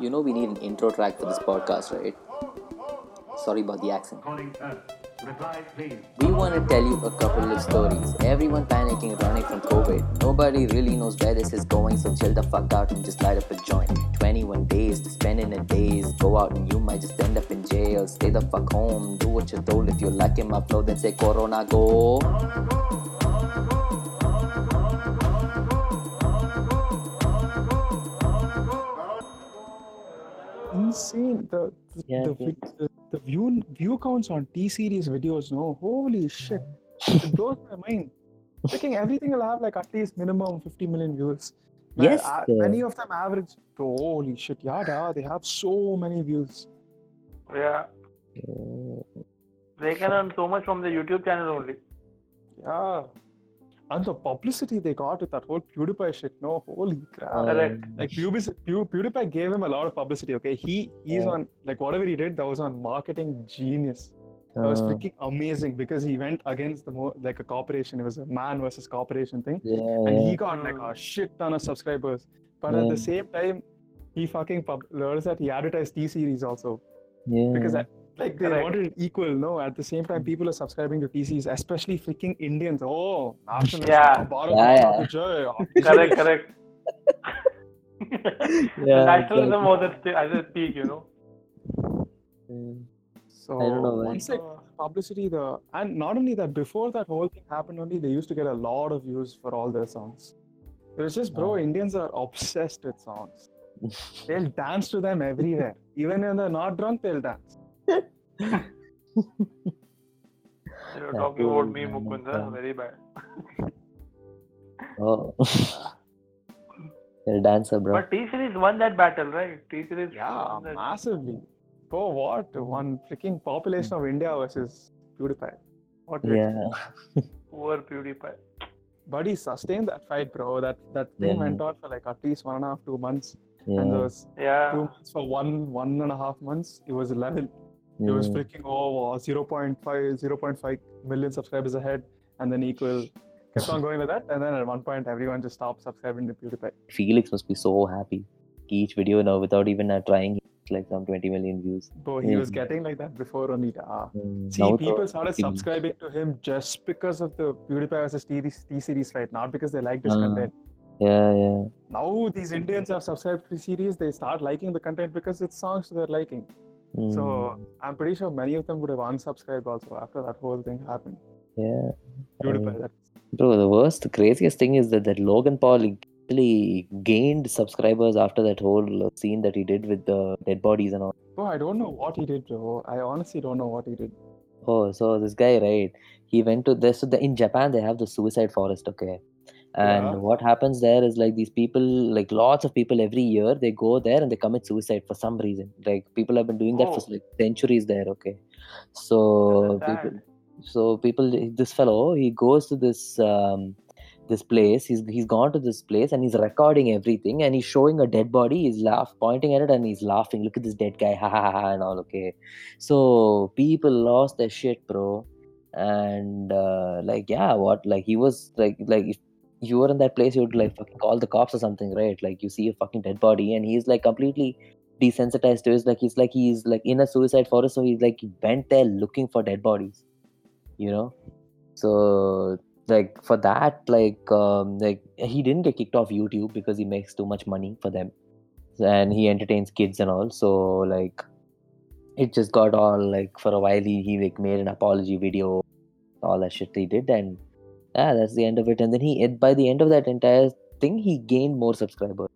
You know we need an intro track for this podcast, right? Sorry about the accent. We want to tell you a couple of stories. Everyone panicking, running from COVID. Nobody really knows where this is going, so chill the fuck out and just light up a joint. 21 days to spend in a daze. Go out and you might just end up in jail. Stay the fuck home, do what you're told. If you like in my flow, then say Corona go. Insane. The the, Yeah, the, yeah. the, the view view counts on T series videos. No, holy shit, it blows my mind. Thinking everything will have like at least minimum 50 million views. Man, Yes, uh, many of them average. Holy shit, yeah, yeah, they have so many views. Yeah, they can earn so much from the YouTube channel only. Yeah, and the publicity they got with that whole PewDiePie shit. No, holy crap. Correct. like PewDiePie, Pew, PewDiePie gave him a lot of publicity. Okay, he he's Yeah. on like whatever he did, that was on marketing genius. That was Uh, freaking amazing because he went against the more like a corporation. It was a man versus corporation thing, yeah, and yeah. he got like a shit ton of subscribers. But at the same time, he fucking pub- learns that he advertised T series also yeah. because I, like they Correct. wanted it equal. No, at the same time, people are subscribing to T series, especially freaking Indians. Oh, nationalists. Yeah. Bharat Yeah, Mata yeah. ki jai. correct, correct. Yeah, Nationalism was at, st- at its peak, you know. Mm. So I don't know, man. once like publicity, the and not only that, before that whole thing happened, only they used to get a lot of views for all their songs. It was just, bro, Wow. Indians are obsessed with songs. They'll dance to them everywhere. Even when they're not drunk, they'll dance. You're talking about me. Mukunda. Very bad. Oh. You're a dancer, bro. But T series won that battle, right? T series. Yeah, massively. Bro, what? Hmm. One freaking population of India versus PewDiePie. What Yeah. expect? Poor PewDiePie. But he sustained that fight, bro. That that thing Yeah. went on for like at least one and a half, two months. And Yeah. two Yeah. months for one, one and a half months, it was level. It was Mm. freaking over 0.5, 0.5 million subscribers ahead, and then equal. Kept on going with that, and then at one point, everyone just stopped subscribing to PewDiePie. Felix must be so happy. Each video now, without even uh, trying, like some 20 million views. Bro, he was Mm. getting like that before only. Ah. Mm. See, Now people started Mm. subscribing to him just because of the PewDiePie versus T, T series fight, not because they liked his Ah. content. Yeah, yeah. Now these Indians have subscribed to the series, they start liking the content because it's songs they're liking. Mm. So I'm pretty sure many of them would have unsubscribed also after that whole thing happened. yeah. Um, Bro, the worst, the craziest thing is that, that Logan Paul actually gained subscribers after that whole uh, scene that he did with the dead bodies and all. Bro, I don't know what he did, bro. I honestly don't know what he did. Oh, so this guy, right? He went to this. So the, in Japan, they have the suicide forest, okay? And Yeah. what happens there is like these people, like lots of people every year, they go there and they commit suicide for some reason. Like people have been doing that for Oh. like centuries there, okay? So people, so people, this fellow, he goes to this um, this place. He's he's gone to this place and he's recording everything and he's showing a dead body. He's laugh, pointing at it and he's laughing. Look at this dead guy, ha ha ha, ha," and all. Okay, so people lost their shit, bro. And uh, like, yeah, what? Like he was like like you were in that place, you'd like fucking call the cops or something, right? Like you see a fucking dead body and he's like completely desensitized to it. Like he's like he's like in a suicide forest, so he's like he went there looking for dead bodies, you know. So like for that, like um, like he didn't get kicked off YouTube because he makes too much money for them, and he entertains kids and all. So like it just got all like for a while he, he like made an apology video, all that shit he did, and yeah, that's the end of it. And then he by the end of that entire thing, he gained more subscribers,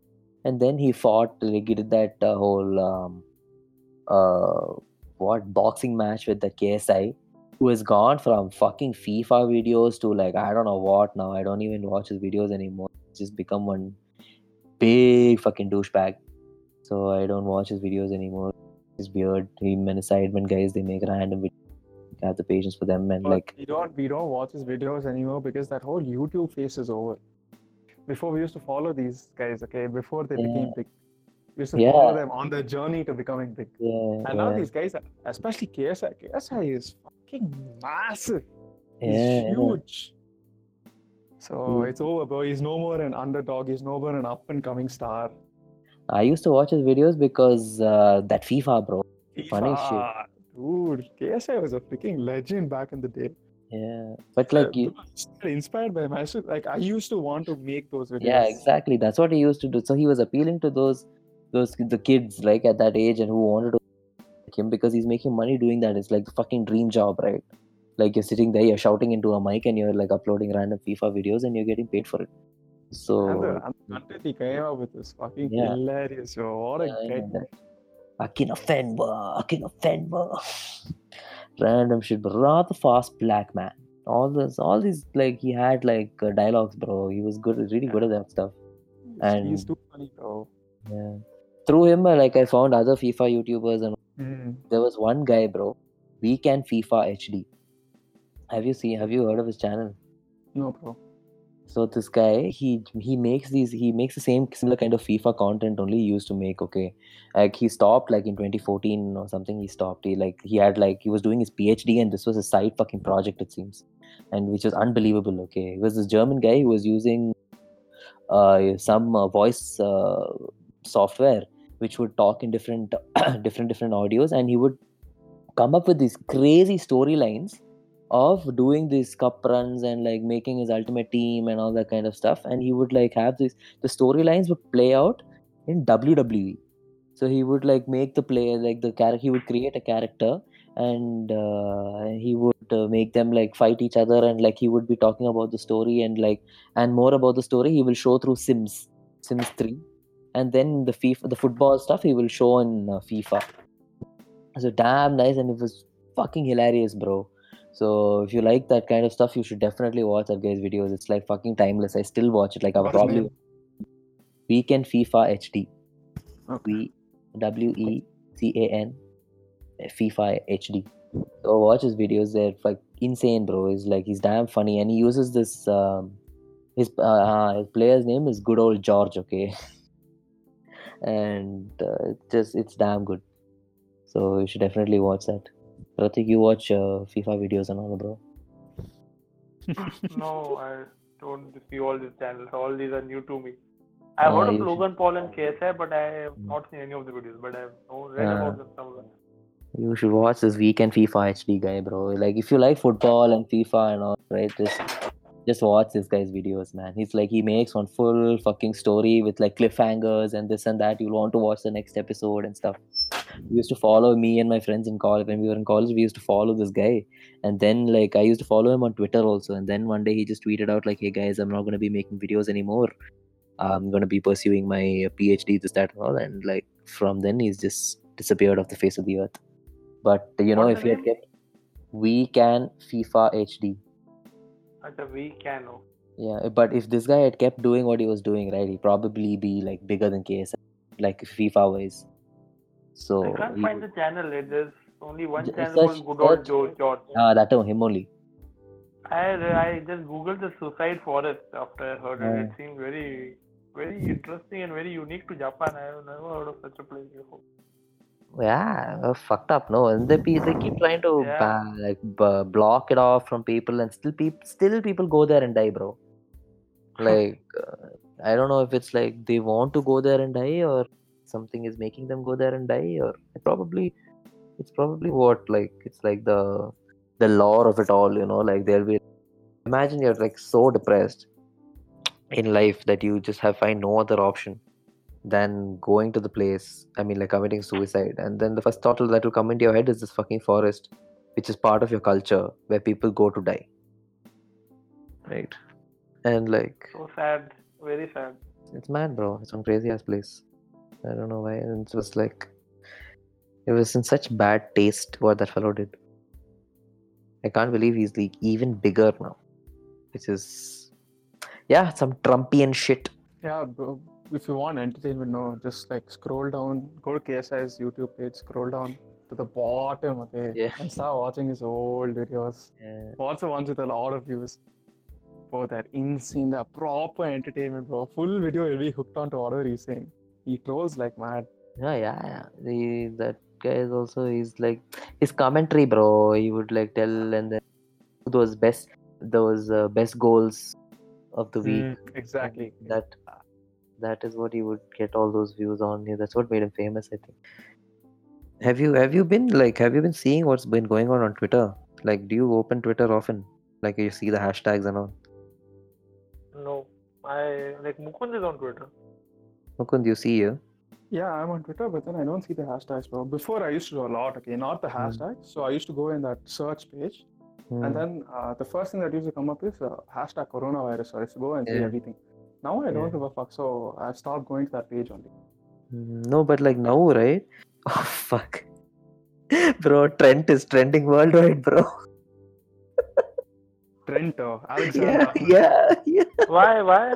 and then he fought like he did that uh, whole um, uh what boxing match with the KSI who has gone from fucking FIFA videos to like I don't know what now. I don't even watch his videos anymore. He's just become one big fucking douchebag. So I don't watch his videos anymore. It's weird. Him and his sidemen guys, they make random videos. Have the patience for them and But like we don't we don't watch his videos anymore because that whole YouTube phase is over. Before we used to follow these guys, okay, before they became big. We used to Yeah. follow them on their journey to becoming big. yeah, And now these guys, especially KSI, KSI is fucking massive. He's yeah, yeah. huge. So Mm. it's over, bro. He's no more an underdog. He's no more an up and coming star. I used to watch his videos because uh, that FIFA, bro. Funny shit. Dude, KSI was a freaking legend back in the day. Yeah, but like you, inspired by him. I used to, like I used to want to make those videos. yeah, exactly. That's what he used to do. So he was appealing to those, those the kids like at that age and who wanted to like him because he's making money doing that. It's like the fucking dream job, right? Like you're sitting there, you're shouting into a mic, and you're like uploading random FIFA videos, and you're getting paid for it. So And the, and the he came up with this fucking Yeah. hilarious. Yo. What a Yeah, I great know that. Akinfenwa, Akin Fenwa. Random shit, but rather fast black man. All this, all these, like he had like uh, dialogues, bro. He was good, really good at that stuff. He's- He's And- too funny, bro. Yeah. Through him, uh, like I found other FIFA YouTubers, and Mm. there was one guy, bro. Weekend FIFA HD. Have you seen? Have you heard of his channel? No, bro. So this guy, he he makes these, he makes the same similar kind of FIFA content only used to make. Okay, like he stopped like in 2014 or something. He stopped. He like he had like he was doing his PhD and this was a side fucking project it seems, and which was unbelievable. Okay, he was this German guy who was using uh some uh, voice uh, software which would talk in different different different audios, and he would come up with these crazy storylines of doing these cup runs and like making his ultimate team and all that kind of stuff. And he would like have this the storylines would play out in WWE so he would like make the player like the character he would create a character and uh, he would uh, make them like fight each other and like he would be talking about the story and like and more about the story he will show through sims sims 3 and then the FIFA the football stuff he will show in uh, FIFA so damn nice and it was fucking hilarious bro so if you like that kind of stuff, you should definitely watch that guy's videos. It's like fucking timeless. I still watch it. Like I probably? Weekend FIFA HD. Okay. W E C A N FIFA HD. So watch his videos. They're like insane, bro. He's like he's damn funny, and he uses this. Um, his uh, his player's name is good old George. Okay, and uh, just it's damn good. So you should definitely watch that. Pratik, you watch uh, FIFA videos and all, bro. no, I don't see all these channels. All these are new to me. I've Ah, heard of Logan Paul and KSI, but I have not seen any of the videos. But I've read about them somewhere. You should watch this weekend FIFA HD guy, bro. Like if you like football and FIFA and all, right? Just just watch this guy's videos, man. He's like he makes one full fucking story with like cliffhangers and this and that. You'll want to watch the next episode and stuff. We used to follow me and my friends in college when we were in college. We used to follow this guy, and then like I used to follow him on Twitter also. And then one day he just tweeted out like, "Hey guys, I'm not gonna be making videos anymore. I'm gonna be pursuing my PhD, this that and all." And like from then he's just disappeared off the face of the earth. But you know, What's if he had kept, we can FIFA HD. At we can. oh. Yeah, but if this guy had kept doing what he was doing, right, he'd probably be like bigger than KSI, like FIFA wise. So I can't he- find the channel. There's only one channel search- called Good Old Joe George. ah, that one, him only. I I just googled the suicide forest after I heard it. Yeah. It seemed very very interesting and very unique to Japan. I have never heard of such a place before. Yeah, fucked up. No, and they they keep trying to Yeah. ban, like b- block it off from people, and still people still people go there and die, bro. Like uh, I don't know if it's like they want to go there and die, or something is making them go there and die, or probably it's probably what like it's like the the lore of it all, you know. Like there'll be imagine you're like so depressed in life that you just have find no other option than going to the place i mean like committing suicide and then the first thought that will come into your head is this fucking forest which is part of your culture where people go to die right and like So sad, very sad. it's mad bro it's some crazy ass place i don't know why and it was like it was in such bad taste what that fellow did i can't believe he's like even bigger now which is yeah some trumpian shit Yeah, bro. If you want entertainment, no, just like scroll down, go to KSI's YouTube page, scroll down to the bottom, okay, Yeah. and start watching his old videos. yeah. Watch the ones with a lot of views. Bro, that insane, that proper entertainment, bro. Full video, you'll be hooked on to whatever he's saying. He trolls like mad. Yeah, yeah, yeah. The that guy is also he's like his commentary, bro. He would like tell and then those best those uh, best goals of the week. Mm, exactly. That That is what he would get all those views on. Yeah, that's what made him famous, I think. Have you have you been like have you been seeing what's been going on on Twitter? Like, do you open Twitter often? Like, you see the hashtags and all. No, I like Mukund is on Twitter. Mukund, you see you? Yeah, I'm on Twitter, but then I don't see the hashtags, bro. Before I used to do a lot, okay, not the Hmm. hashtags. So I used to go in that search page, Hmm. and then uh, the first thing that used to come up is uh, hashtag coronavirus. So I used to go and see everything. Now I don't Yeah. give a fuck, so I've stopped going to that page only. Mm, No, but like now, right? Oh fuck, bro! Trent is trending worldwide, bro. Trent, uh, Alexander, yeah, yeah, yeah, Why? Why?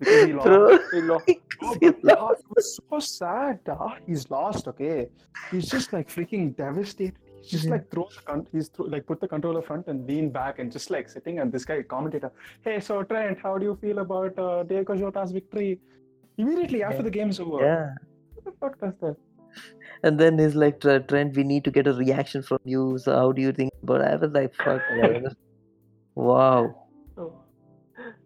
because he lost. bro. He lost. Oh, it was so sad. ah, he's lost. Okay, he's just like freaking devastated. He's just Yeah. like throw the con- he's throw, like put the controller front and lean back and just like sitting. And this guy commentator, hey, so Trent, how do you feel about uh, Diogo Jota's victory? Immediately after Yeah. the game's over. Yeah. What the fuck does that? And then he's like, Trent, we need to get a reaction from you. So how do you think? But I was like, fuck. Wow.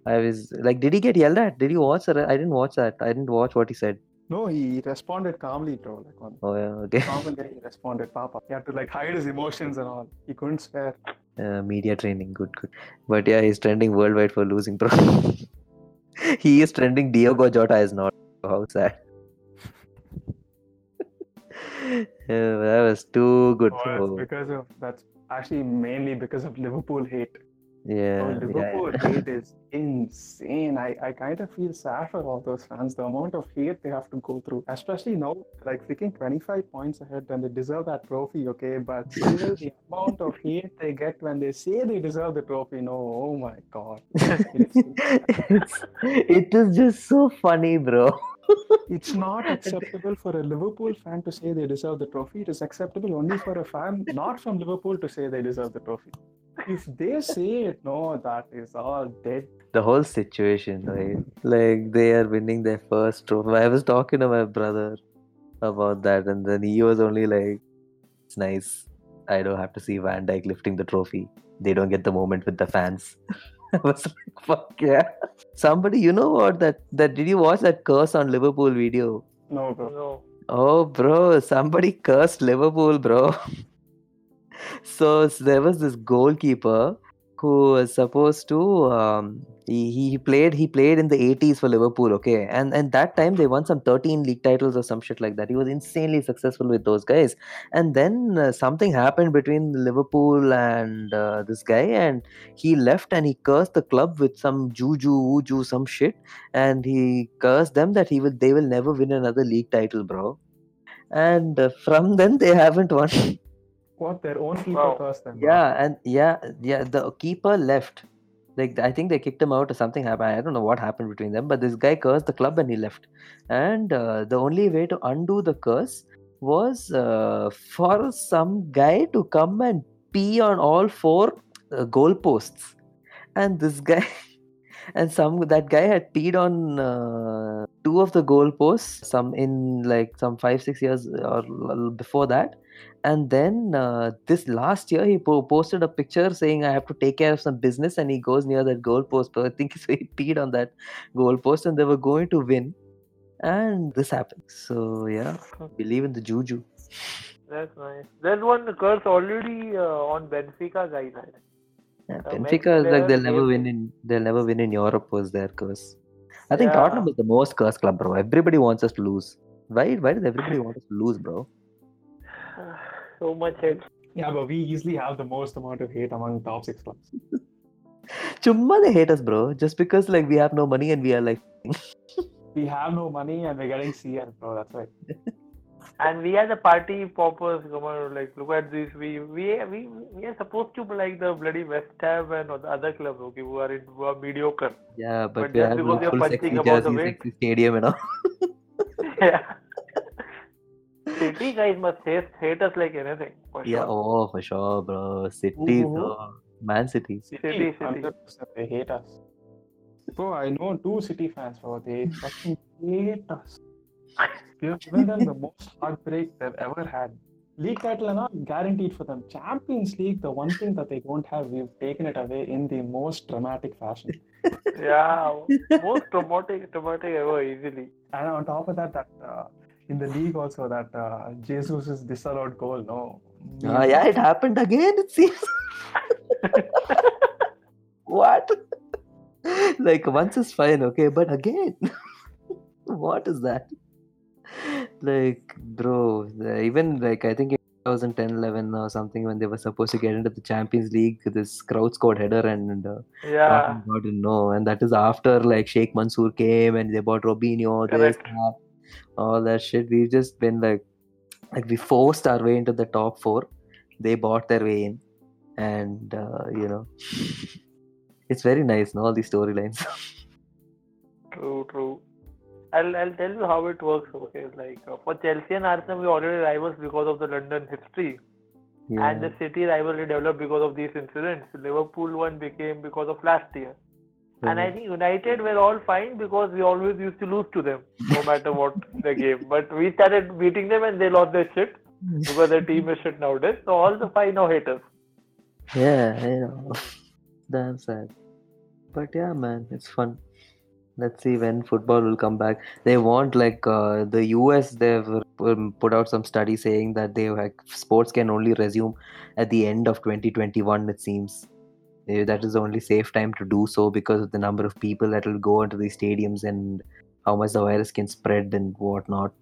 I was like, did he get yelled at? Did you watch that? I didn't watch that. I didn't watch what he said. No, he responded calmly, bro. Like on Oh yeah, okay. day, he responded, Papa. He had to like hide his emotions and all. He couldn't swear. Uh, media training, good, good. But yeah, he's trending worldwide for losing, bro. he is trending. Diogo Jota is not. How sad. Yeah, that was too good. Oh, it's because of that's actually mainly because of Liverpool hate. Yeah, Oh, Liverpool yeah. hate is insane. I, I kind of feel sad for all those fans. The amount of hate they have to go through, especially now, like freaking 25 points ahead, and they deserve that trophy, okay? But still, the amount of hate they get when they say they deserve the trophy, no, oh my god. It is just so funny, bro. It's not acceptable for a Liverpool fan to say they deserve the trophy. It is acceptable only for a fan not from Liverpool to say they deserve the trophy. If they say it, no, that is all dead. The whole situation, right? Like they are winning their first trophy. I was talking to my brother about that, and then he was only like, "It's nice. I don't have to see Van Dijk lifting the trophy. They don't get the moment with the fans." I was like, "Fuck yeah!" Somebody, you know what? That that did you watch that curse on Liverpool video? No, bro. No. Oh, bro, somebody cursed Liverpool, bro. so s- there was this goalkeeper who was supposed to um, he, he played he played in the 80s for Liverpool, okay, and and that time they won some 13 league titles or some shit like that. He was insanely successful with those guys, and then uh, something happened between Liverpool and uh, this guy, and he left and he cursed the club with some juju, wuju, some shit, and he cursed them that he will they will never win another league title, bro. And uh, from then they haven't won. What their own keeper Wow. cursed them. bro. yeah, and yeah, yeah, the keeper left. Like I think they kicked him out or something happened. I don't know what happened between them, but this guy cursed the club and he left. And uh, the only way to undo the curse was uh, for some guy to come and pee on all four uh, goalposts. And this guy, and some that guy had peed on uh, two of the goalposts. Some in like some five six years or before that. And then uh, this last year he po- posted a picture saying i have to take care of some business and he goes near that goalpost but i think so he peed on that goalpost and they were going to win. And this happened. So yeah. Believe in the juju. That's nice. There's one curse already uh, on Benfica guys. Yeah, benfica is like they'll never win in they'll never win in europe was their curse i think Yeah. tottenham is the most cursed club bro everybody wants us to lose why why does everybody want us to lose bro so much hate. Yeah, but we easily have the most amount of hate among top six clubs. chumma they hate us bro just because like we have no money and we are like We have no money and we're getting CL, bro. That's right. And we are the party poppers. Come on, like look at this. We we we we are supposed to be like the bloody West Ham and the other clubs, okay, who are in who are mediocre. yeah but, But we just have because a you're full punching about the jersey weight. sexy stadium and all yeah. City guys must hate hate us like anything. For Yeah, sure. oh, for sure, bro. City, Who- who- though. Man City. City, City. 100% they hate us. Bro, I know two City fans, bro. They fucking hate us. We have given them the most heartbreak they've ever had. league title are not guaranteed for them. Champions League, the one thing that they don't have, we've taken it away in the most dramatic fashion. Yeah, most traumatic, traumatic ever, easily. And on top of that, that uh, in the league also that uh, Jesus' disallowed goal, no. Ah, yeah, it happened again. It seems. what? like once is fine, okay, but again, what is that? Like, bro, even like I think in 2010 11 or something when they were supposed to get into the Champions League, this Crouch scored header and uh, Yeah, in, no, and that is after like Sheikh Mansour came and they bought Robinho, this, that, all that shit. We've just been like, like we forced our way into the top four. They bought their way in, and uh, you know, it's very nice, no, all these storylines. true, true. I'll I'll tell you how it works. Okay, like uh, for Chelsea and Arsenal, we already rivals because of the London history, yeah. and the City rivalry developed because of these incidents. Liverpool one became because of last year. And I Mhm. think United were all fine because we always used to lose to them, no matter what the game. But we started beating them and they lost their shit because their team is shit nowadays. So all the five now haters. Yeah, you know, damn sad. But yeah, man, it's fun. Let's see when football will come back. They want like uh, the US. They've um, put out some study saying that they like sports can only resume at the end of 2021. It seems that is the only safe time to do so because of the number of people that will go into these stadiums and how much the virus can spread and whatnot.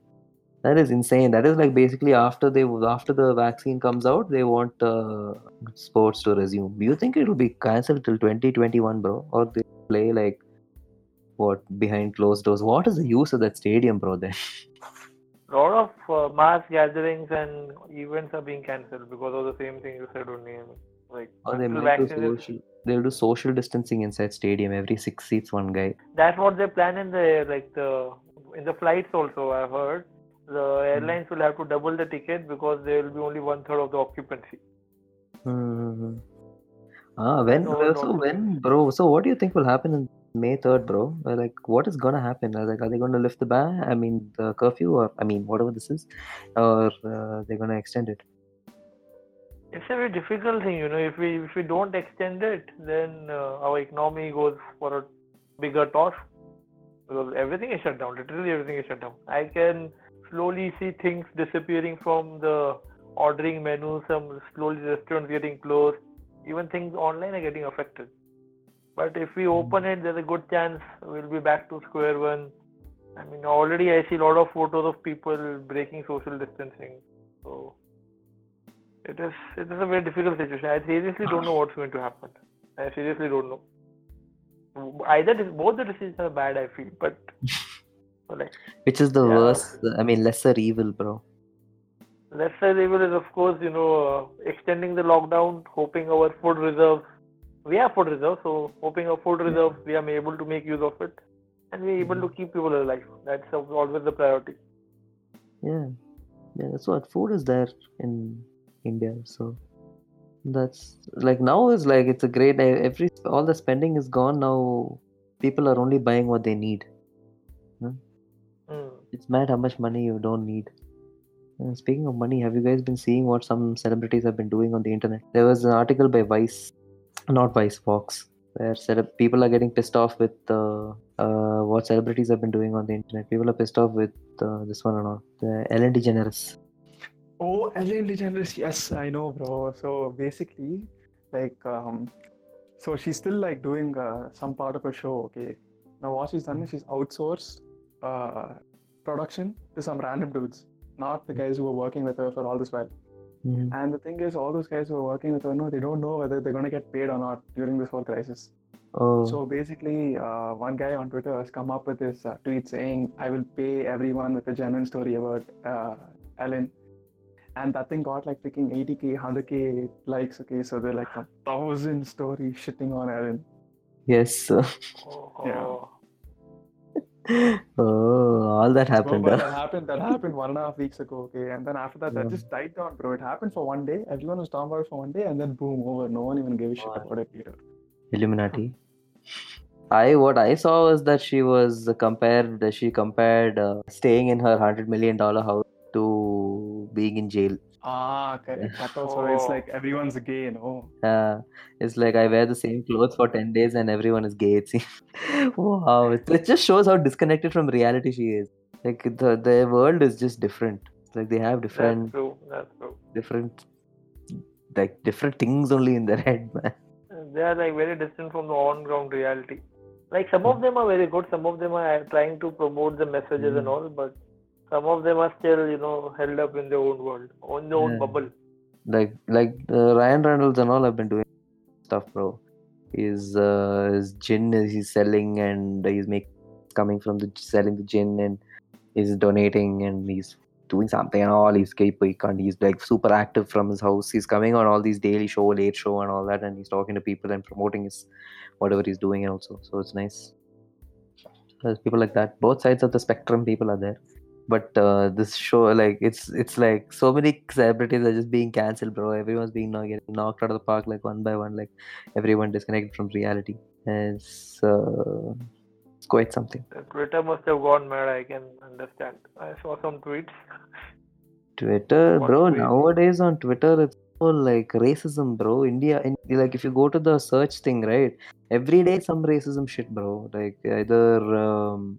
That is insane. That is like basically after they after the vaccine comes out, they want uh, sports to resume. Do you think it will be cancelled till 2021, bro, or they play like what behind closed doors? What is the use of that stadium, bro? Then A lot of uh, mass gatherings and events are being cancelled because of the same thing you said only. Like or they until might do social. They'll do social distancing inside stadium. Every six seats, one guy. that's what they plan in the like the in the flights also. I heard the airlines will have to double the ticket because there will be only one third of the occupancy. Hmm. Ah, when? No, so when, bro? So what do you think will happen in May third, bro? Like, what is gonna happen? Like, are they gonna lift the ban? I mean, the curfew, or I mean, whatever this is, or uh, they're gonna extend it? It's a very difficult thing, you know. If we if we don't extend it, then uh, our economy goes for a bigger toss because everything is shut down. Literally everything is shut down. I can slowly see things disappearing from the ordering menu. Some slowly restaurants getting closed. Even things online are getting affected. But if we open it, there's a good chance we'll be back to square one. I mean, already I see a lot of photos of people breaking social distancing. So it is it is a very difficult situation. I seriously don't know what's going to happen. I seriously don't know. Either both the decisions are bad. I feel, but like Which is the Yeah. worst? I mean, lesser evil, bro. lesser evil is of course you know uh, extending the lockdown, hoping our food reserves. We have food reserves, so hoping our food reserves we are able to make use of it, and we're able to keep people alive. That's always the priority. Yeah, yeah. That's what food is there in India. So that's like now is like it's a great every all the spending is gone now. People are only buying what they need. Hmm. It's mad how much money you don't need. Uh, speaking of money, have you guys been seeing what some celebrities have been doing on the internet? There was an article by Vice, not Vice, Fox, where celeb- people are getting pissed off with uh, uh, what celebrities have been doing on the internet. People are pissed off with uh, this one and all. The Ellen DeGeneres. Oh, Ellen DeGeneres. Yes, I know, bro. So basically, like, um, so she's still like doing uh, some part of her show. Okay. Now what she's done is she's outsourced uh, production to some random dudes, not the guys who were working with her for all this while. Mhm. And the thing is, all those guys who are working with her, no, they don't know whether they're gonna get paid or not during this whole crisis. Oh, So basically, uh, one guy on Twitter has come up with this uh, tweet saying, "I will pay everyone with a genuine story about uh, Ellen," and that thing got like freaking 80k, 100k likes. Okay, so they're like a thousand stories shitting on Ellen. yes. Oh, Yeah. Oh. oh, all that happened. but that happened. That happened one and a half weeks ago. Okay, and then after that, that just died down, bro. It happened for one day. Everyone was talking about it for one day, and then boom, over. No one even gave a shit Wow. about it later. Illuminati. I what I saw was that she was compared. She compared uh, staying in her hundred million dollar house to being in jail. Ah, correct. That also it's Oh. like everyone's gay, no? Uh, it's like I wear the same clothes for 10 days and everyone is gay. It seems. wow. It, it just shows how disconnected from reality she is. Like the, the world is just different. It's like they have different. That's different, true. That's true. different, like different things only in their head, man. They are like very distant from the on-ground reality. Like some of them are very good. Some of them are trying to promote the messages and Mm. all, but some of them are still, you know, held up in their own world, on their own Yeah. bubble. Like like uh, Ryan Reynolds and all have been doing stuff, bro. His uh, his gin is he's selling and he's make coming from the selling the gin and he's donating and he's doing something and all. He's keep he can't he's like super active from his house. He's coming on all these daily show, late show and all that, and he's talking to people and promoting his whatever he's doing and also. So it's nice. There's people like that. Both sides of the spectrum, people are there. But uh, this show, like it's it's like so many celebrities are just being cancelled, bro. Everyone's being knocked, getting knocked out of the park like one by one, like everyone disconnected from reality. And it's uh, it's quite something. Twitter must have gone mad. I can understand. I saw some tweets. Twitter, What bro. crazy. Nowadays on Twitter, it's all like racism, bro. India, in, like if you go to the search thing, right? Every day some racism shit, bro. Like either um,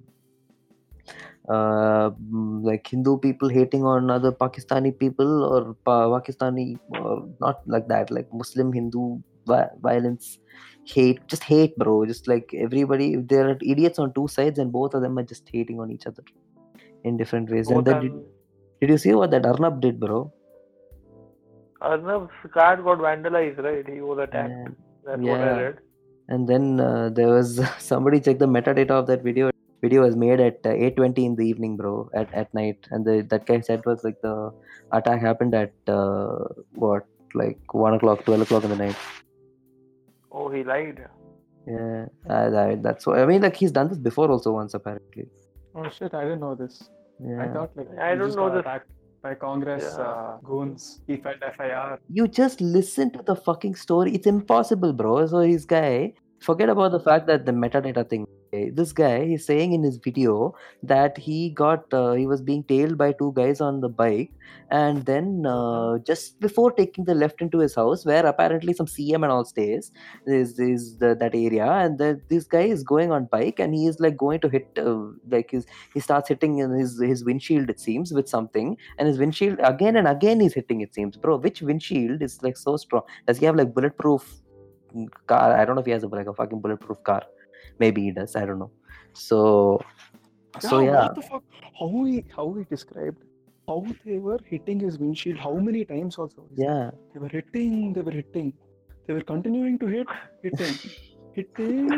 uh, like Hindu people hating on other Pakistani people, or pa- Pakistani, or not like that. Like Muslim Hindu vi- violence, hate, just hate, bro. Just like everybody, there are idiots on two sides, and both of them are just hating on each other in different ways. And then are, did, did you see what that Arnab did, bro? Arnab's card got vandalized, right? He was attacked. Yeah. That's what I Yeah. read. And then uh, there was somebody checked the metadata of that video. Video was made at uh, 8:20 in the evening, bro, at, at night. And the, that guy said was like the attack happened at uh, what, like one o'clock, twelve o'clock in the night. Oh, he lied. Yeah, uh, that, that's what I mean. Like he's done this before also once apparently. Oh shit, I didn't know this. I thought like I he don't just know got this. attacked by Congress Yeah. uh, goons. He filed FIR. You just listen to the fucking story. It's impossible, bro. So his guy, forget about the fact that the metadata thing. This guy, he's saying in his video that he got, uh, he was being tailed by two guys on the bike, and then uh, just before taking the left into his house, where apparently some CM and all stays, is is the, that area, and the, this guy is going on bike, and he is like going to hit, uh, like his, he starts hitting in his his windshield, it seems, with something, and his windshield again and again he's hitting it seems bro which windshield is like so strong does he have like bulletproof car i don't know if he has a, like a fucking bulletproof car maybe he does i don't know so so yeah What the fuck? How he how he described how they were hitting his windshield? How many times also? Yeah They were hitting. They were hitting. They were continuing to hit, hitting, hitting.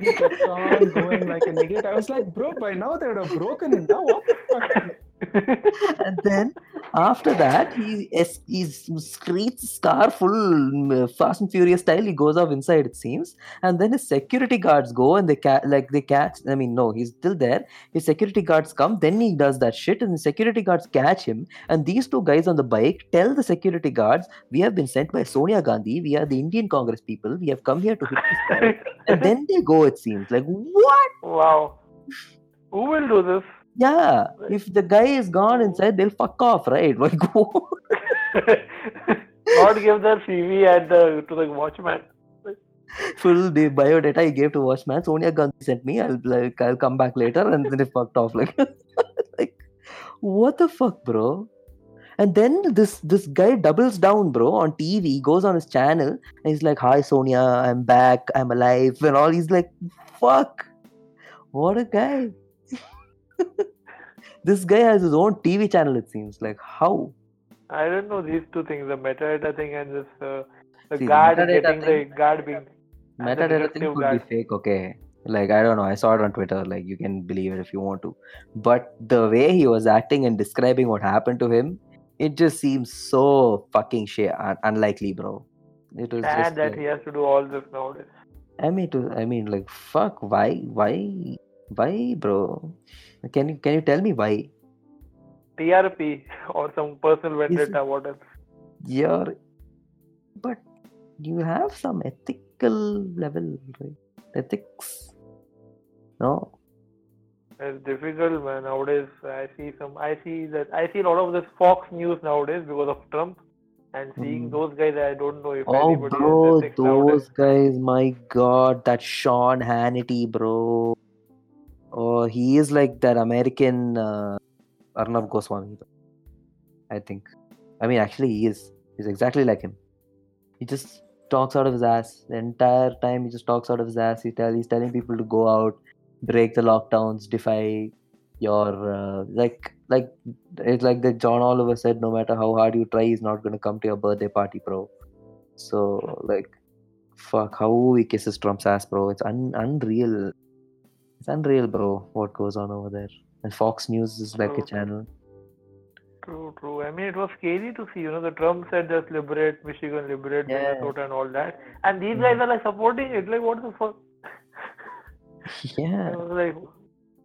hitting. On going like an idiot. I was like, bro, by now they would have broken him. Now what the fuck? and then after that he es- he screeds his full mm, fast and furious style. He goes off inside it seems. And then his security guards go and they ca- like they catch i mean no he's still there. His security guards come then he does that shit and the security guards catch him. And these two guys on the bike tell the security guards we have been sent by sonia gandhi. We are the indian congress people. We have come here to hit this guy and then they go it seems. Like what? Wow. Who will do this? Yeah if the guy is gone inside they'll fuck off right like what? Not give their CV at the uh, to the watchman. full the biodata he gave to Watchman. Sonia Gandhi sent me. I'll like I'll come back later, and then it fucked off. Like, like what the fuck, bro? And then this this guy doubles down, bro, on TV. He goes on his channel and he's like, "Hi, Sonia, I'm back. I'm alive," and all. He's like, "Fuck, what a guy." this guy has his own TV channel. It seems like how. I don't know these two things, the metadata thing and this uh, the See, the guard metadata getting thing- the guard being metadata thing could guard. be fake okay like i don't know i saw it on twitter like you can believe it if you want to but the way he was acting and describing what happened to him it just seems so fucking shit un- unlikely bro it was just And that like, he has to do all this nowadays. i mean to, i mean like fuck why why why bro can you can you tell me why TRP or some personal vendetta, what else? you're but you have some ethical level right ethics no It's difficult, man. Nowadays, I see some. I see that. I see a lot of this Fox News nowadays because of Trump, and seeing Mhm. those guys, I don't know if Oh, anybody bro, ethics nowadays. those guys, my God, that Sean Hannity, bro. Oh, he is like that American uh, Arnab Goswami. I think. I mean, actually, he is. He's exactly like him. He just talks out of his ass the entire time. He just talks out of his ass. He tell he's telling people to go out, break the lockdowns, defy your uh, like like it's like that John Oliver said. No matter how hard you try, he's not gonna come to your birthday party, bro. So like, fuck, how he kisses Trump's ass, bro. It's un- unreal. It's unreal, bro. What goes on over there? And Fox News is like a channel. True, true. I mean, it was scary to see. You know, the Trump said just liberate Michigan, liberate Yeah. Minnesota, and all that, and these guys are like supporting it. Like, what the fuck? Yeah. I was like,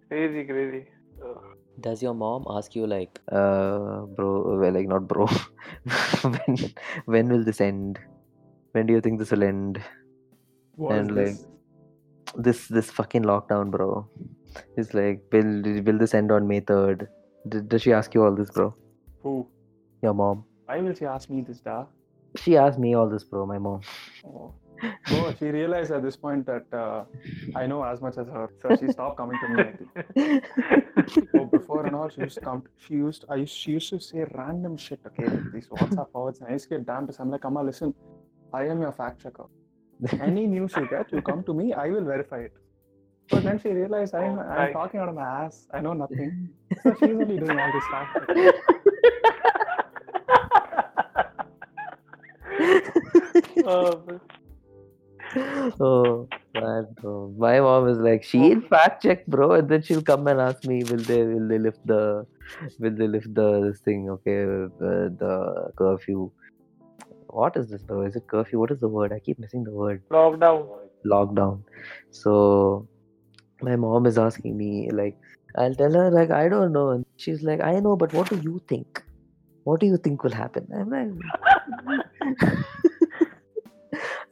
crazy, crazy. Ugh. Does your mom ask you like, uh, bro, well, like not bro, when when will this end? When do you think this will end? What is And, like, this? This this fucking lockdown, bro. It's like, will will this end on May third? Did, does she ask you all this, bro? Who? Your mom. Why will she ask me this, da? She asked me all this, bro. My mom. Oh. Bro, she realized at this point that uh, I know as much as her, so she stopped coming to me. Think. So before and all, she used to come. She used. I used. She used to say random shit. Okay, like these WhatsApp forwards. And I used to get damn pissed. I'm like, Amma, listen. I am your fact checker. Any news you get, you come to me. I will verify it. But then she realized I'm, Oh, I'm talking out of my ass. I know nothing. So she's only doing all this checking. Oh, oh man, bro. My mom is like, she'll fact check, bro, and then she'll come and ask me, will they will they lift the will they lift the this thing, okay, uh, the curfew. What is this, bro? Is it curfew? What is the word? I keep missing the word. lockdown. Lockdown. So my mom is asking me, like, I'll tell her, like, I don't know. And she's like, I know, but what do you think? What do you think will happen? I'm like,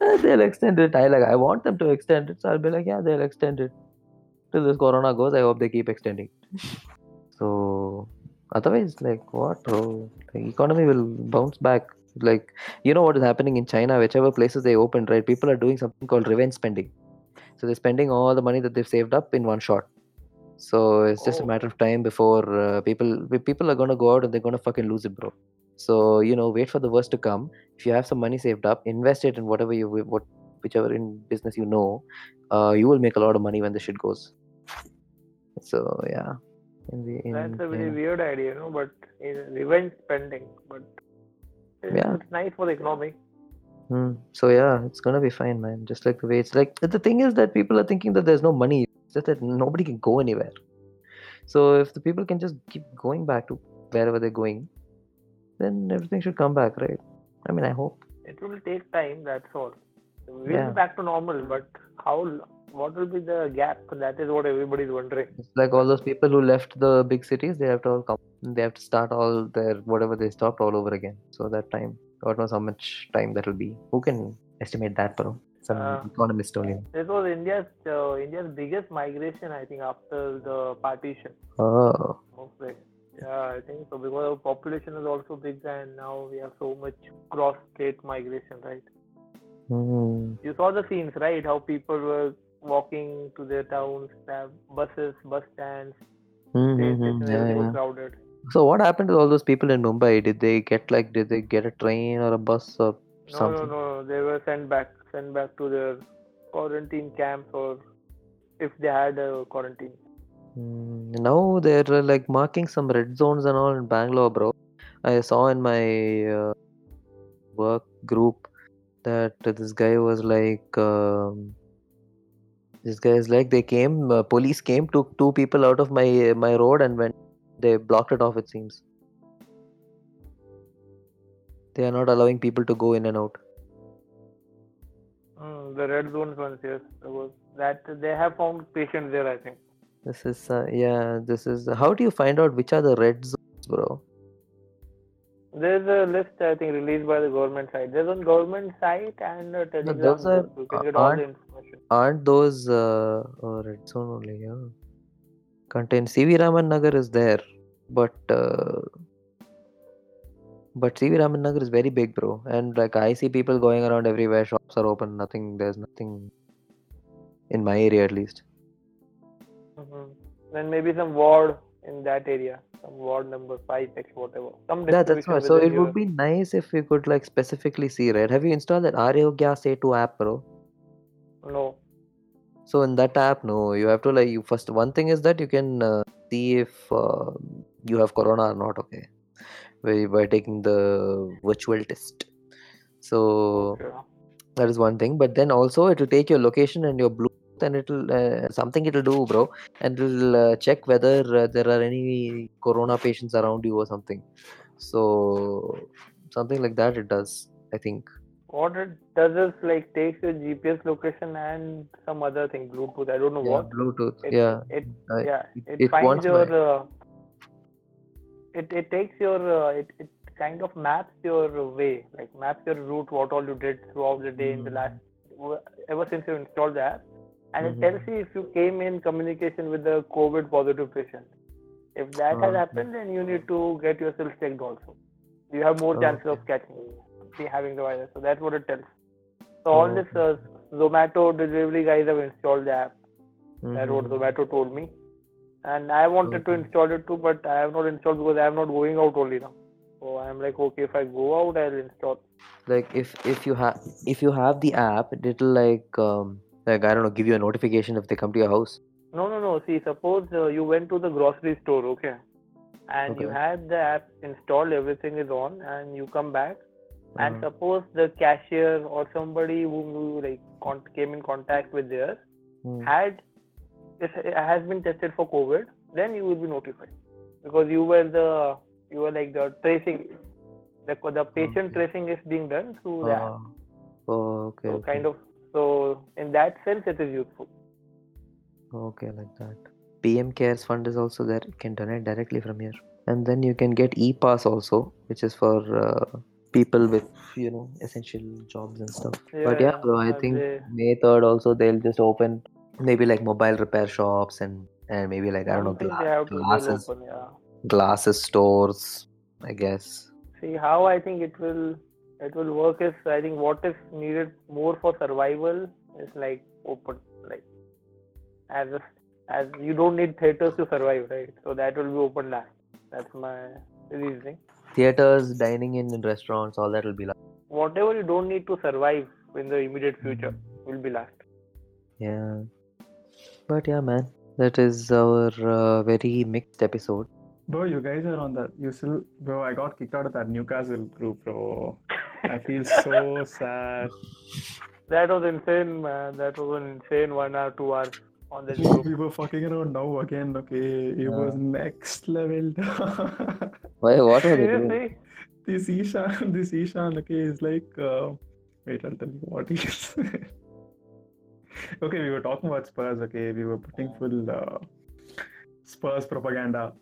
"Uh, they'll extend it. I like, I want them to extend it. So I'll be like, yeah, they'll extend it till this corona goes. I hope they keep extending. So otherwise, like, what, bro? The economy will bounce back. Like, you know what is happening in China? Whichever places they opened, right? People are doing something called revenge spending. So they're spending all the money that they've saved up in one shot. So it's just a Oh. matter of time before uh, people people are gonna go out and they're gonna fucking lose it, bro. So you know, wait for the worst to come. If you have some money saved up, invest it in whatever you what whichever in business you know. Uh, you will make a lot of money when the shit goes. So yeah, in the, in, That's a very yeah. weird idea, you know, but in revenge spending. But Yeah. it's nice for the economy. Hmm. So yeah, it's gonna be fine, man. Just like the way it's like the thing is that people are thinking that there's no money, it's just that nobody can go anywhere. So if the people can just keep going back to wherever they're going, then everything should come back, right? I mean, I hope. It will take time, that's all. We'll Yeah. be back to normal, but how? What will be the gap? That is what everybody's wondering. It's like all those people who left the big cities, they have to all come. They have to start all their whatever they stopped all over again. So that time, God knows how much time that will be. Who can estimate that, bro? Some Uh, economist only. This was India's uh, India's biggest migration, I think, after the partition. Oh, Mostly. Yeah, I think so because our population is also big, and now we have so much cross-state migration, right? hmm. You saw the scenes, right? How people were walking to their towns, have buses, bus stands, Hmm, train hmm, hmm. stations, Yeah, crowded. So what happened to all those people in Mumbai? Did they get like did they get a train or a bus or No, something? no, no. no. They were sent back, sent back to their quarantine camps, or if they had a quarantine. Mm, now they're like marking some red zones and all in Bangalore, bro. I saw in my uh, work group that this guy was like, um, this guy is like they came, uh, police came, took two people out of my my road and went. They blocked it off. It seems they are not allowing people to go in and out. Mm, the red zones ones, yes. That they have found patients there, I think. This is uh, yeah. This is how do you find out which are the red zones, bro? There's a list, I think, released by the government side. There's on government site and a telegram those are-. You can uh, get all the information. Aren't those uh, oh, red zone only? Yeah. contain CV Raman Nagar is there, but uh, but CV Raman Nagar is very big, bro. And like I see people going around everywhere. Shops are open. Nothing. There's nothing in my area at least. Mhm. Then maybe some ward in that area, some ward number five, six, whatever. Some Yeah, that's why. So it would be nice if we could like specifically see, right? Have you installed that Aarogya Setu app, bro? No. So in that app, no, you have to like you first. One thing is that you can uh, see if uh, you have corona or not. Okay, by by taking the virtual test. So Okay. that is one thing. But then also it will take your location and your Bluetooth, and it'll uh, something it'll do, bro, and it'll uh, check whether uh, there are any corona patients around you or something. So something like that it does. I think. What it does is like takes your GPS location and some other thing, Bluetooth. I don't know Yeah, what. Bluetooth. It, yeah. It yeah. it- It, it finds your. Uh, it it takes your. Uh, it it kind of maps your way, like maps your route, what all you did throughout the day in the last. Ever since you installed the app, and Mhm. it tells you if you came in communication with a COVID positive patient. If that has Ah, happened, then you need to get yourself checked also. You have more chances okay. of catching see having the virus. So that's what it tells. So all this uh, Zomato delivery guys have installed the app. That's what. Zomato told me. And I wanted to install it too, but I have not installed because I am not going out only now. So I'm like, okay, if I go out, I'll install. like if if you have if you have the app it'll like um like i don't know give you a notification if they come to your house No, no, no. See, suppose uh, you went to the grocery store, okay, and you Okay. had the app installed, everything is on, and you come back, and Uh-huh. suppose the cashier or somebody whom you like con- came in contact with there Hmm. had it has been tested for COVID, then you will be notified because you were the you were like the tracing the the patient Okay. tracing is being done through the. Ah. oh okay So okay. kind of so in that sense it is useful. okay like that pm cares fund is also there you can donate directly from here and then you can get e-pass also which is for uh, people with you know essential jobs and stuff. But yeah bro i think they- may 3rd also they'll just open maybe like mobile repair shops and and maybe like i don't know gla- have to they'll glasses open, yeah. glasses stores i guess. See how I think it will it will work is I think what is needed more for survival is like open like as a, as you don't need theaters to survive right? So that will be open last. That's my reasoning theaters dining in, in restaurants all that will be like whatever you don't need to survive in the immediate future will be last yeah but yeah man that is our uh, very mixed episode Bro, you guys are on that. You still, bro. I got kicked out of that Newcastle group, bro. I feel so sad. that was insane man that was an insane one hour two hours on the we were fucking around now again. Okay, it Yeah. was next level. why what were they doing seriously this Ishan, this Ishan, okay, is like. Uh, wait, I'll tell you what he is. okay, we were talking about Spurs. Okay, we were putting full uh, Spurs propaganda.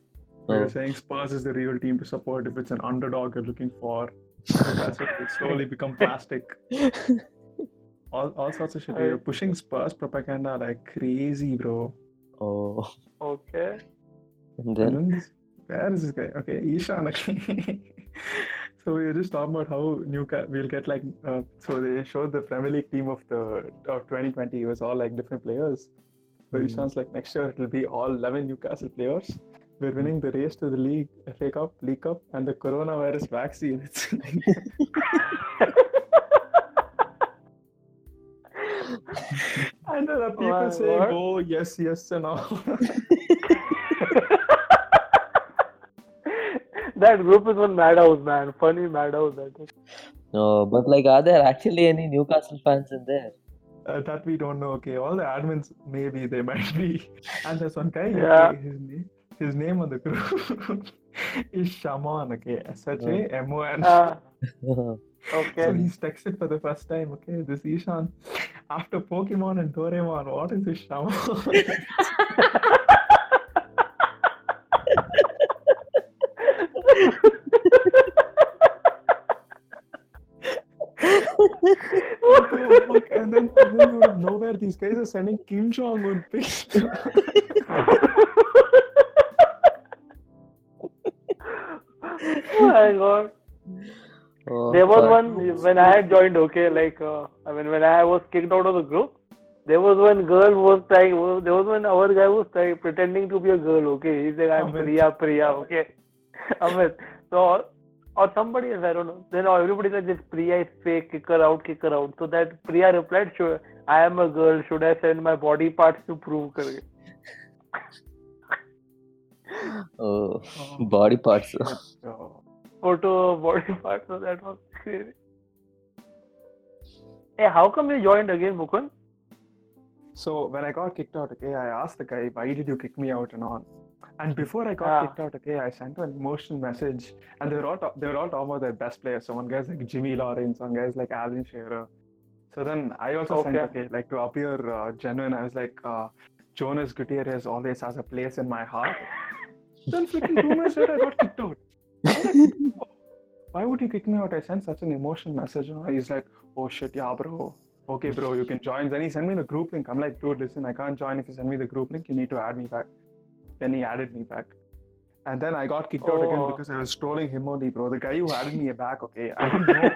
We Oh. were saying Spurs is the real team to support if it's an underdog you're looking for. That's what will slowly become plastic. All, all sorts of shit. We were pushing Spurs propaganda like crazy, bro. oh okay and And then then where is this guy? Okay, Ishan. Okay. so we were just talking about how Newcastle we'll get like. Uh, so they showed the Premier League team of the of 2020. It was all like different players. So Hmm. Ishan's like next year it'll be all 11 Newcastle players. We're winning the race to the league, FA Cup, League Cup, and the coronavirus vaccine. and then the people Wha- saying, what? "Oh yes, yes," and all. that group is one madhouse, man. Funny madhouse. That is. no but like are there actually any newcastle fans in there Uh, that we don't know. Okay, all the admins maybe they might be. And there's one guy. Yeah. Okay, his name, his name on the group is Shaman. Okay, S H A M O N. okay. So he's texted for the first time, okay, this Ishan, after Pokemon and Doraemon, what is this shower? and then, and then you know where these guys are sending Kim Jong Un pics. oh my god. Oh, There was fuck. one when I had joined. Okay, like uh, I mean, when I was kicked out of the group, there was one girl was trying. There was one our guy was trying pretending to be a girl. Okay, he's like I'm Amit. Priya, Priya. Okay, Amit. So or somebody else, I don't know. Then everybody said this Priya is fake. Kick her out, kick her out. So that Priya replied, "Sure, I am a girl. Should I send my body parts to prove?" Oh, Oh, body parts. Photo of body part, So that was crazy. Hey, how come you joined again, Mukund? So when I got kicked out, okay, I asked the guy, why did you kick me out and all? And before I got Ah. kicked out, okay, I sent an emotional message, and they were all ta- they were all talking about their best players. So one guy's like Jimmy Lawrence, one guy's like Alan Shearer. So then I also sent, Okay. okay, like to appear uh, genuine, I was like, uh, Jonas Gutierrez always has a place in my heart. then freaking two minutes later, I got kicked out. "Oh, Why would you kick me out? I sent such an emotional message. Know? He's like, oh shit, yeah, bro. Okay, bro, you can join. Then he sent me the group link. I'm like, dude, listen, I can't join if you send me the group link. You need to add me back. Then he added me back. And then I got kicked out again Oh. because I was trolling him only, bro. The guy who added me back, okay, I didn't know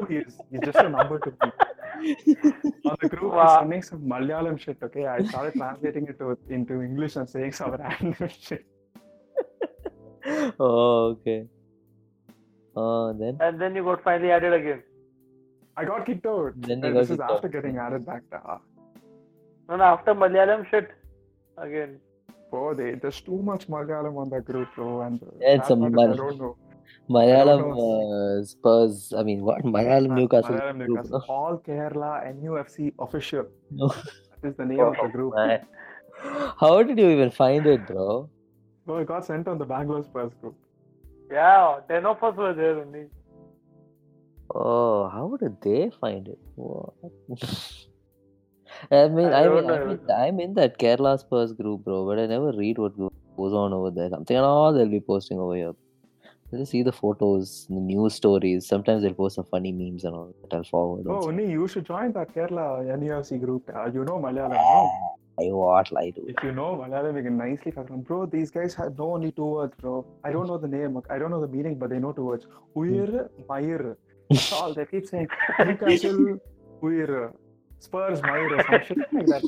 who he is. He's just a number to me. On the group, Wow. he's sending some Malayalam shit, okay? I started translating it to, into English and saying some random shit. oh, okay. Oh, then and then you got finally added again. I got kicked out. Then you got this is after out. getting added back. To, No, no, after Malayalam shit, again. bro, they, there's too much Malayalam on that group, bro. And Yeah, it's a part is Mal- I don't know. Malayalam uh, Spurs. I mean, what Malayalam Newcastle Malayalam group? Newcastle. All Kerala NUFC official. No. That is the name of the group. Man. How did you even find it, bro? So I got sent on the Bangalore Spurs group. Yeah, 10 of us were there only. Oh, how did they find it? What? I mean, I I, mean. I mean I'm in that Kerala Spurs group, bro, but I never read what goes on over there. Something and all they'll be posting over here. I just see the photos, the news stories. Sometimes they'll post some funny memes and all that I'll forward. Oh. Uni, you should join that Kerala NUFC group. Uh, you know Malayalam, no? I what lie to If you know Malayalam, you can nicely fuck. Bro, these guys have know only two words, bro. I don't know the name. I don't know the meaning, but they know two words. Uir, Mair. That's all. They keep saying Newcastle, Uir, Spurs, Mair, or some shit like that.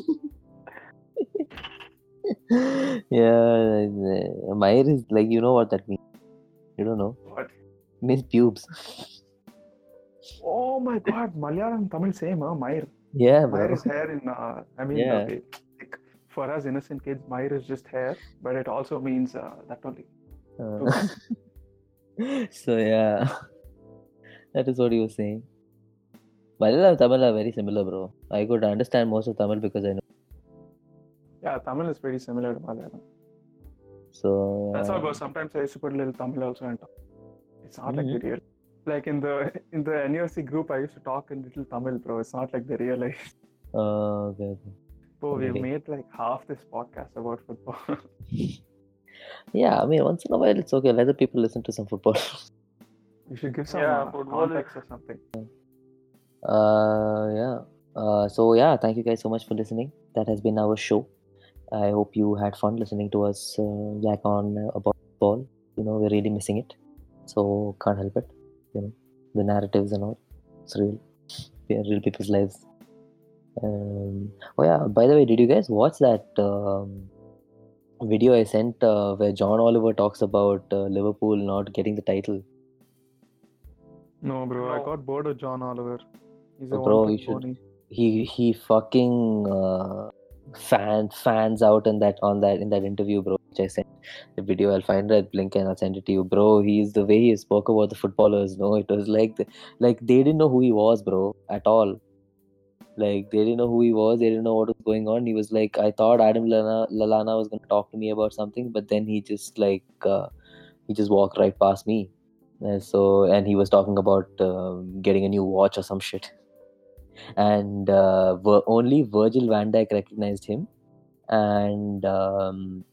yeah, uh, is like you know what that means. You don't know. What? means pubes. Oh my god, Malayalam, Tamil same, huh? Mair. Yeah, Mair bro. is hair in, uh, I mean, Yeah. okay. Like, for us innocent kids, Mair is just hair, but it also means uh, that only. Uh, so yeah, that is what he was saying. Malayalam Tamil are very similar, bro. I could understand most of Tamil because I know. Yeah, Tamil is pretty similar to Malayalam. So That's all, uh, bro. Sometimes I used to put a little Tamil also and talk. It's not like Mhm. the real. Like in the in the NUFC group, I used to talk in little Tamil, bro. It's not like the real life. uh, okay, okay. Bro, we've Okay. made like half this podcast about football. Yeah, I mean, once in a while it's okay. Let the people listen to some football. you should give some Yeah, uh, football is- context or something. Uh, yeah. Uh, so yeah, thank you guys so much for listening. That has been our show. I hope you had fun listening to us uh, yak on uh, about ball. You know, we're really missing it, so can't help it. You know, the narratives and all. It's real. We are real people's lives. Um, oh yeah. By the way, did you guys watch that um, video I sent uh, where John Oliver talks about uh, Liverpool not getting the title? No, bro. I got bored of John Oliver. He's a Oh, bro, one-trick you should- he he fucking uh, fan fans out in that on that in that interview, bro. Which I sent the video. I'll find it, link, and I'll send it to you, bro. He's the way he spoke about the footballers. No, it was like like they didn't know who he was, bro, at all. Like they didn't know who he was. They didn't know what was going on. He was like, I thought Adam Lallana, Lalana was gonna talk to me about something, but then he just like uh, he just walked right past me. And so and he was talking about uh, getting a new watch or some shit and uh, only Virgil van Dijk recognized him, and um,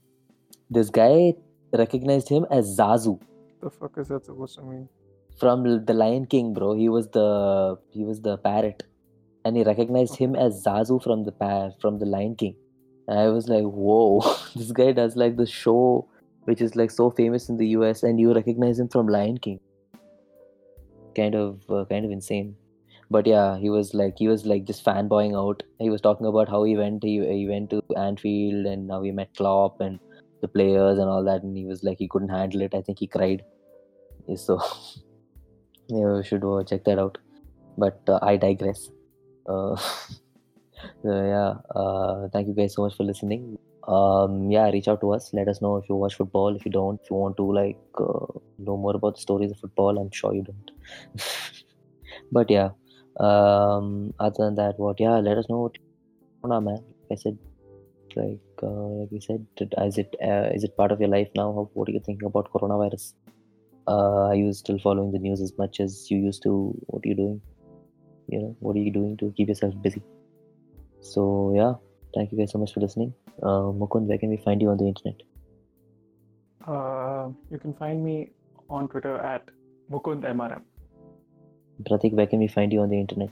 this guy recognized him as Zazu The fuck is that supposed to mean? from the Lion King, bro. He was the he was the parrot, and he recognized him as Zazu from the from the Lion King. And I was like, whoa, this guy does like the show which is like so famous in the US, and you recognize him from Lion King. Kind of, uh, kind of insane. But yeah, he was like he was like just fanboying out. He was talking about how he went he, he went to Anfield and now he met Klopp and the players and all that, and he was like he couldn't handle it. I think he cried. So yeah, you should uh, check that out. But uh, I digress. Uh, so yeah, uh, thank you guys so much for listening. Um, yeah, reach out to us. Let us know if you watch football. If you don't, if you want to like uh, know more about the stories of football, I'm sure you don't. but yeah, um, other than that, what? Yeah, let us know. What, nah, man. I said, like uh, like we said, is it uh, is it part of your life now? What are you thinking about coronavirus? Uh, are you still following the news as much as you used to? What are you doing? You know, what are you doing to keep yourself busy? So yeah, thank you guys so much for listening. Uh, Mukund, where can we find you on the internet? Uh, you can find me on Twitter at MukundMRM. Pratik, where can we find you on the internet?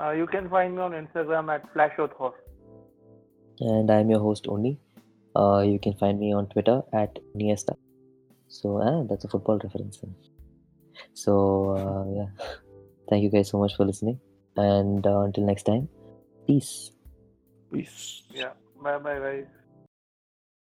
Uh, you can find me on Instagram at FlashOthor. And I'm your host only. Uh, you can find me on Twitter at Niesta. So ah, that's a football reference. then. So uh, yeah, thank you guys so much for listening. And uh, until next time, peace. Peace. Yeah. Bye bye guys.